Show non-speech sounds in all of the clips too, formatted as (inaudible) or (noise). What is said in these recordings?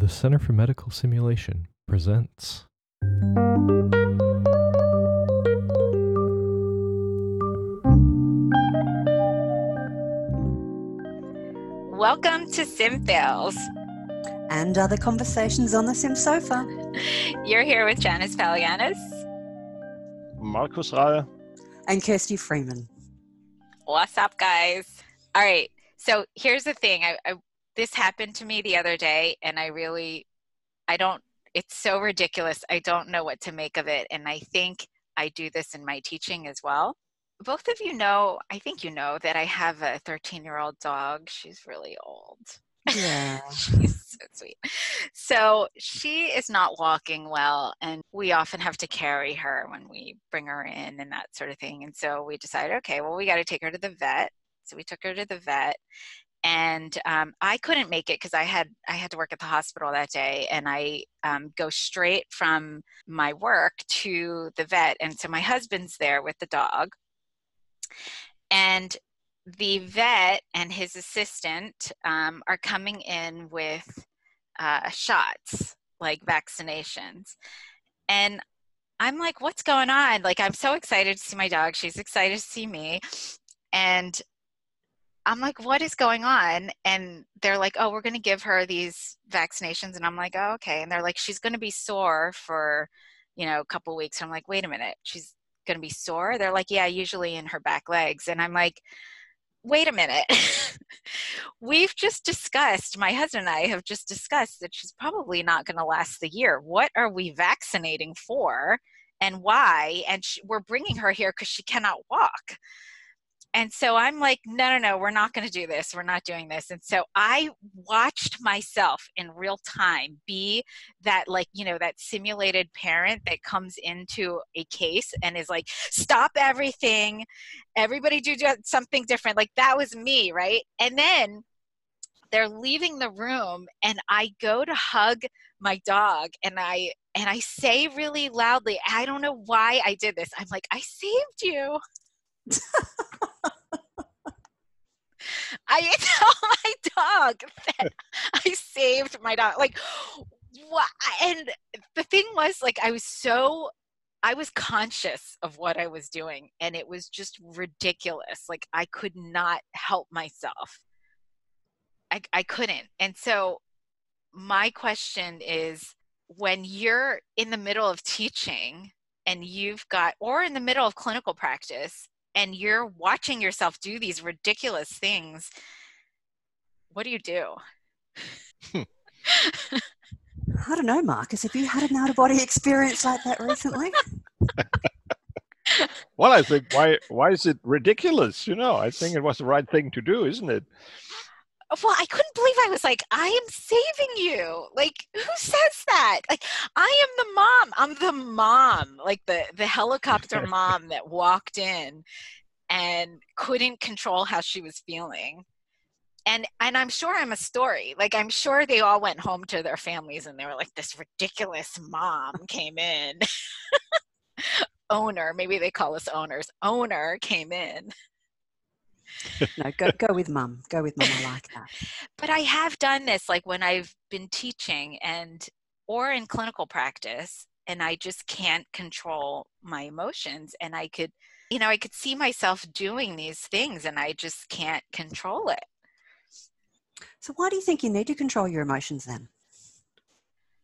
The Center for Medical Simulation presents. Welcome to Sim Fails. and other conversations on the Sim sofa. You're here with Janice Palaganas. Markus Rahe. And Kirsty Freeman. What's up, guys? All right. So here's the thing. I, I this happened to me the other day, and I really, I don't. It's so ridiculous. I don't know what to make of it, and I think I do this in my teaching as well. Both of you know, I think you know that I have a 13 year old dog. She's really old. Yeah. (laughs) She's so sweet. So she is not walking well, and we often have to carry her when we bring her in and that sort of thing. And so we decided, okay, well, we got to take her to the vet. So we took her to the vet, and um, I couldn't make it because I had I had to work at the hospital that day, and I um, go straight from my work to the vet, and so my husband's there with the dog, and the vet and his assistant um, are coming in with uh, shots, like vaccinations. And I'm like, what's going on? Like, I'm so excited to see my dog. She's excited to see me. And I'm like, what is going on? And they're like, oh, we're going to give her these vaccinations. And I'm like, oh, okay. And they're like, she's going to be sore for, you know, a couple weeks. I'm like, wait a minute. She's going to be sore? They're like, yeah, usually in her back legs. And I'm like, wait a minute. (laughs) We've just discussed, my husband and I have just discussed that she's probably not going to last the year. What are we vaccinating for and why? And she, we're bringing her here because she cannot walk. And so I'm like, no, no, no, we're not going to do this. We're not doing this. And so I watched myself in real time be that, like, you know, that simulated parent that comes into a case and is like, stop everything. Everybody do something different. Like, that was me, right? And then they're leaving the room and I go to hug my dog and I and I say really loudly, I don't know why I did this. I'm like, I saved you. (laughs) I (laughs) tell my dog that I saved my dog. Like, what? And the thing was, like, I was so, I was conscious of what I was doing, and it was just ridiculous. Like, I could not help myself. I, I couldn't. And so, my question is when you're in the middle of teaching and you've got, or in the middle of clinical practice, and you're watching yourself do these ridiculous things, what do you do? Hmm. I don't know, Marcus. Have you had an out of body experience like that recently? (laughs) well, I think why why is it ridiculous? You know, I think it was the right thing to do, isn't it? Well i couldn't believe i was like i am saving you. Like who says that? Like i am the mom. I'm the mom. Like the the helicopter (laughs) mom that walked in and couldn't control how she was feeling. And and i'm sure i'm a story. Like i'm sure they all went home to their families and they were like this ridiculous mom came in. (laughs) Owner maybe they call us owners. Owner came in no, go go with mum. Go with mum. I like that. (laughs) but I have done this like when I've been teaching and or in clinical practice and I just can't control my emotions and I could you know, I could see myself doing these things and I just can't control it. So why do you think you need to control your emotions then?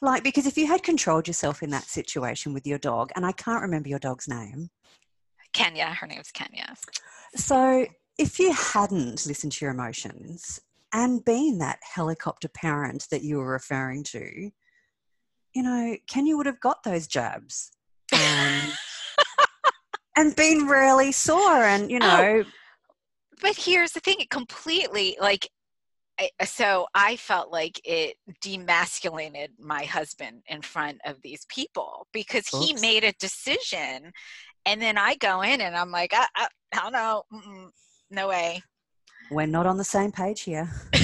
Like because if you had controlled yourself in that situation with your dog and I can't remember your dog's name. Kenya, her name's Kenya. So if you hadn't listened to your emotions and been that helicopter parent that you were referring to, you know, Kenya would have got those jabs um, and, (laughs) and been really sore and, you oh, know. Oh, but here's the thing it completely, like, so I felt like it demasculated my husband in front of these people because Oops. he made a decision. And then I go in and I'm like, I, I, I don't know. No way. We're not on the same page here. (laughs)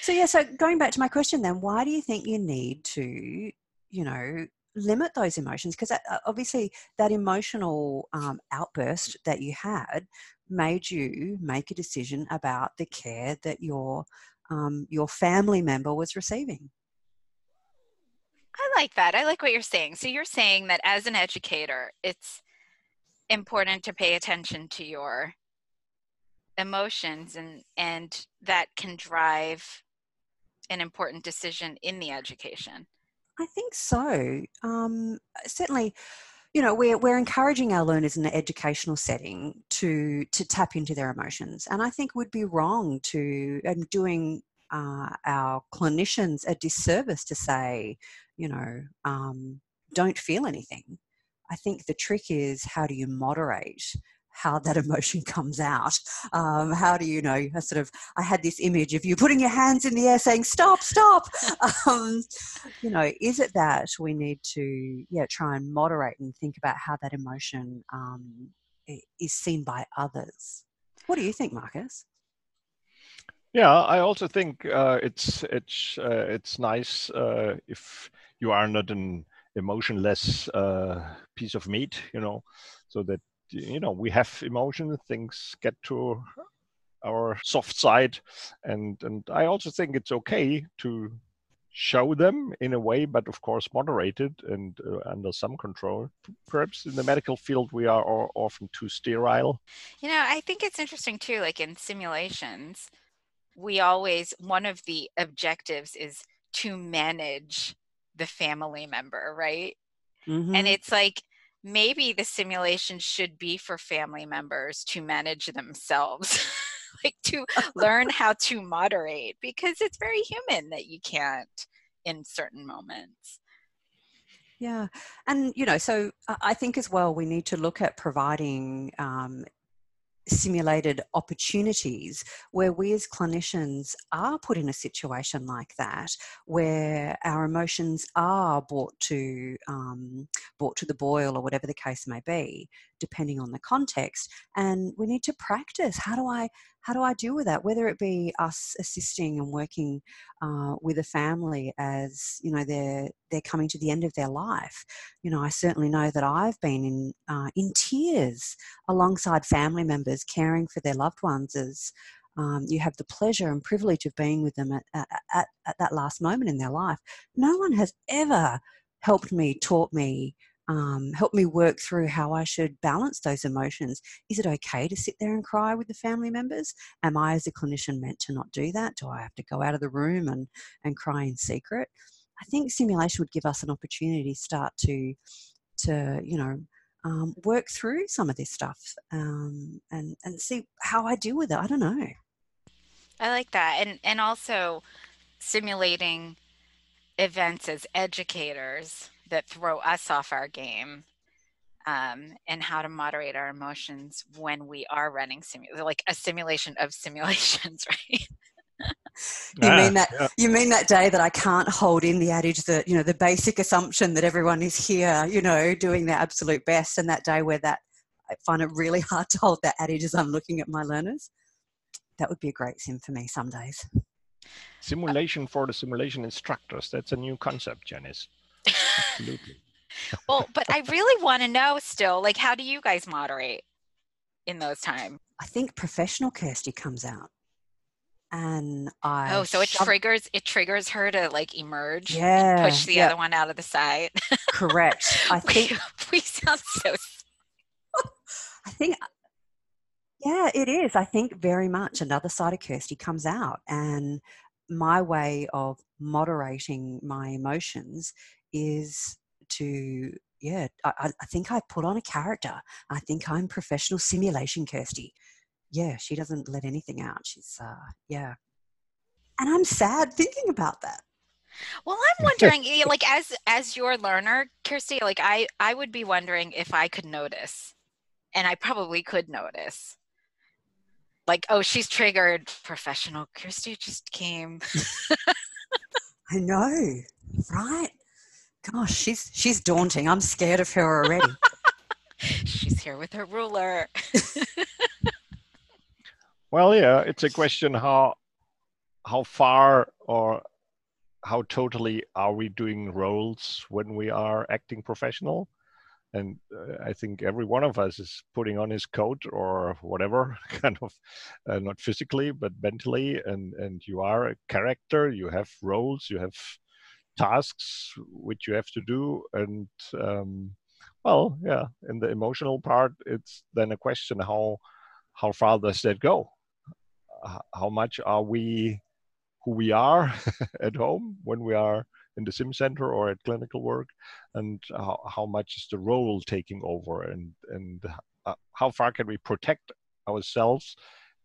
so, yeah, so going back to my question then, why do you think you need to, you know, limit those emotions? Because uh, obviously, that emotional um, outburst that you had made you make a decision about the care that your um, your family member was receiving. I like that. I like what you're saying. So you're saying that as an educator, it's important to pay attention to your emotions and and that can drive an important decision in the education. I think so. Um, certainly, you know, we're, we're encouraging our learners in the educational setting to to tap into their emotions, and I think would be wrong to and doing uh, our clinicians a disservice to say, you know, um, don't feel anything. I think the trick is how do you moderate how that (laughs) emotion comes out. Um, how do you know? I sort of, I had this image of you putting your hands in the air saying, stop, stop. (laughs) Um, you know, is it that we need to, yeah, try and moderate and think about how that emotion um, is seen by others? What do you think, Marcus? Yeah, I also think uh, it's it's uh, it's nice uh, if you are not an emotionless uh, piece of meat, you know, so that you know we have emotions things get to our soft side. And and i also think it's okay to show them in a way but of course moderated and uh, under some control. Perhaps in the medical field we are often too sterile. You know i think it's interesting too like in simulations we always one of the objectives is to manage the family member right mm-hmm. and it's like maybe the simulation should be for family members to manage themselves (laughs) like to learn how to moderate because it's very human that you can't in certain moments yeah and you know so i think as well we need to look at providing um, simulated opportunities where we as clinicians are put in a situation like that where our emotions are brought to um, brought to the boil or whatever the case may be depending on the context and we need to practice how do i how do i deal with that? Whether it be us assisting and working uh, with a family as you know they're they're coming to the end of their life. You know i certainly know that i've been in uh, in tears alongside family members caring for their loved ones as um, you have the pleasure and privilege of being with them at, at, at, at that last moment in their life. No one has ever helped me taught me um, help me work through how I should balance those emotions. Is it okay to sit there and cry with the family members? Am I, as a clinician, meant to not do that? Do I have to go out of the room and, and cry in secret? I think simulation would give us an opportunity to start to, to you know, um, work through some of this stuff um, and and see how I deal with it. I don't know. I like that, and and also simulating events as educators that throw us off our game um, and how to moderate our emotions when we are running simu- like a simulation of (laughs) simulations, right? you mean that yeah. you mean that day that I can't hold in the adage that you know the basic assumption that everyone is here, you know, doing their absolute best, and that day where that I find it really (laughs) hard to hold that adage as I'm looking at my learners. That would be a great sim for me some days. Simulation for the simulation instructors. That's a new concept, Janice. Absolutely. (laughs) well, but I really want to know still, like, how do you guys moderate in those times? I think professional Kirsty comes out. And I Oh, so it shove- triggers it triggers her to like emerge yeah, push the yeah. other one out of the side. (laughs) Correct. I think we, (laughs) we sound so I think yeah, it is. I think very much another side of Kirsty comes out and my way of moderating my emotions is to yeah I, I think i put on a character. I think i'm professional simulation kirsty. Yeah she doesn't let anything out. She's uh yeah. And i'm sad thinking about that. Well i'm wondering like as as your learner kirsty like i i would be wondering if i could notice and i probably could notice like oh she's triggered. Professional kirsty just came. (laughs) I know. Right Gosh, she's she's daunting. I'm scared of her already. (laughs) she's here with her ruler. (laughs) well, yeah, it's a question how how far or how totally are we doing roles when we are acting professional? and uh, I think every one of us is putting on his coat or whatever, (laughs) kind of, uh, not physically but mentally, and and you are a character. You have roles. You have tasks which you have to do, and um, well, yeah. In the emotional part, it's then a question how how far does that go? How much are we who we are (laughs) at home when we are in the sim center or at clinical work and how, how much is the role taking over and and uh, how far can we protect ourselves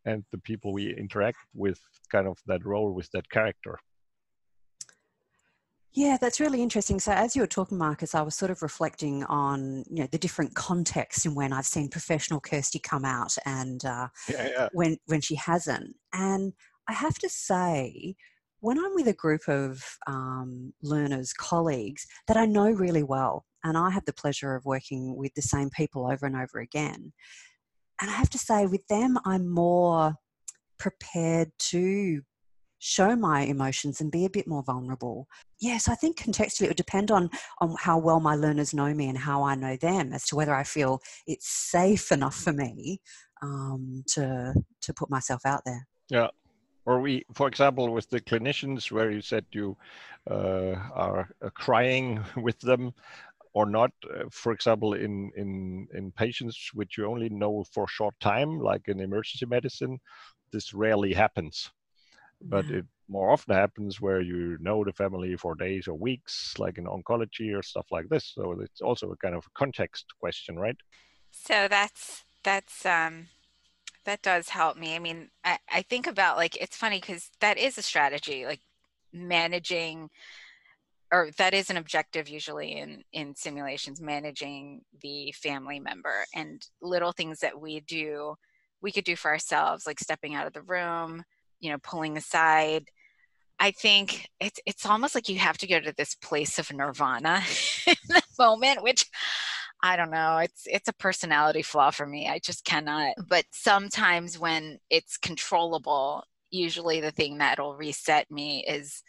and the people we interact with kind of that role with that character yeah, that's really interesting. So, as you were talking, Marcus, I was sort of reflecting on you know the different contexts in when I've seen professional Kirsty come out and uh, yeah, yeah. when when she hasn't. And I have to say, when I'm with a group of um, learners, colleagues that I know really well, and I have the pleasure of working with the same people over and over again, and I have to say, with them, I'm more prepared to show my emotions and be a bit more vulnerable. Yes, I think contextually it would depend on on how well my learners know me and how I know them as to whether I feel it's safe enough for me um, to to put myself out there. Yeah, or we, for example, with the clinicians where you said you uh, are uh, crying (laughs) with them or not, uh, for example, in, in, in patients which you only know for a short time, like in emergency medicine, this rarely happens. But it more often happens where you know the family for days or weeks, like in oncology or stuff like this. So it's also a kind of context question, right? So that's that's um that does help me. I mean, I, I think about like it's funny because that is a strategy, like managing or that is an objective usually in in simulations managing the family member and little things that we do we could do for ourselves like stepping out of the room you know pulling aside i think it's it's almost like you have to go to this place of nirvana (laughs) in the moment which I don't know. It's it's a personality flaw for me. I just cannot. But sometimes when it's controllable, usually the thing that'll reset me is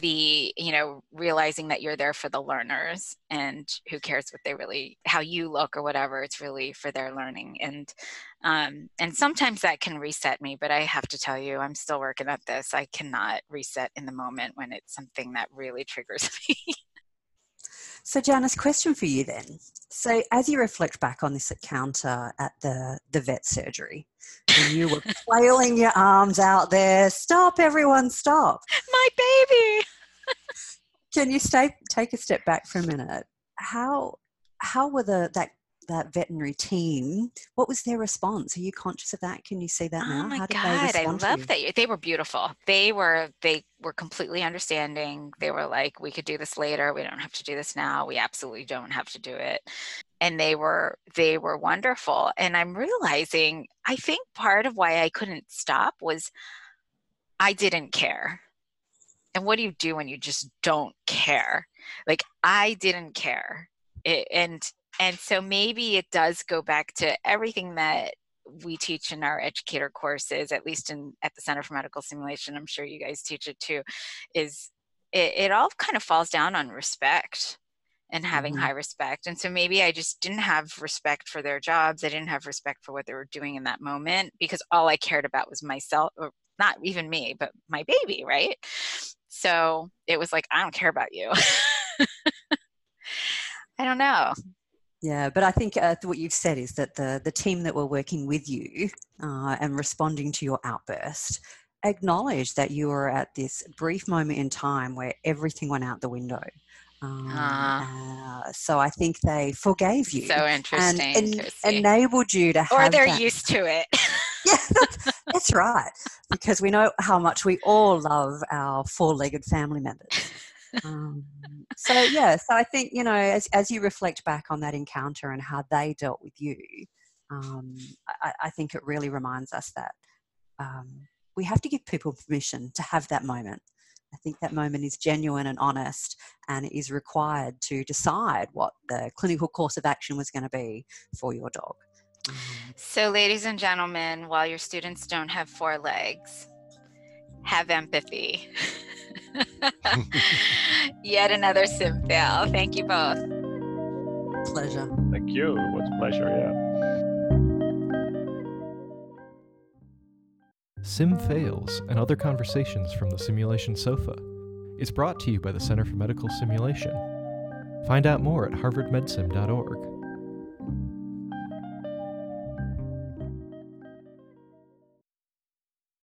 the you know realizing that you're there for the learners and who cares what they really how you look or whatever it's really for their learning. And um and sometimes that can reset me but i have to tell you i'm still working at this. I cannot reset in the moment when it's something that really triggers (laughs) me. So, Janice, question for you then. So, as you reflect back on this encounter at the, the vet surgery, and you were flailing your arms out there, stop, everyone, stop. My baby. Can you stay, take a step back for a minute? How how were the that that veterinary team, what was their response? Are you conscious of that? Can you see that oh now? Oh my How god, I love that. They were beautiful. They were they were completely understanding. They were like, we could do this later. We don't have to do this now. We absolutely don't have to do it. And they were they were wonderful. And I'm realizing I think part of why I couldn't stop was I didn't care. And what do you do when you just don't care? Like I didn't care. It, and and so maybe it does go back to everything that we teach in our educator courses at least in at the center for medical simulation i'm sure you guys teach it too is it, it all kind of falls down on respect and having mm-hmm. high respect. And so maybe i just didn't have respect for their jobs. I didn't have respect for what they were doing in that moment because all i cared about was myself or not even me but my baby right? So it was like i don't care about you. (laughs) I don't know yeah, but I think uh, what you've said is that the, the team that were working with you uh, and responding to your outburst acknowledged that you were at this brief moment in time where everything went out the window. Um, uh, uh, so I think they forgave you. So interesting. And en- enabled you to have. Or they're that. used to it. (laughs) (laughs) yeah, that's, that's right. Because we know how much we all love our four legged family members um, so yeah, so I think you know, as as you reflect back on that encounter and how they dealt with you, um, I, I, think it really reminds us that um, we have to give people permission to have that moment. I think that moment is genuine and honest, and it is required to decide what the clinical course of action was going to be for your dog. Um, so, ladies and gentlemen, while your students don't have four legs, have empathy. (laughs) (laughs) (laughs) Yet another sim fail. Thank you both. pleasure. Thank you. It was a pleasure. Yeah. Sim Fails and Other Conversations from the Simulation Sofa is brought to you by the Center for Medical Simulation. Find out more at harvardmedsim.org.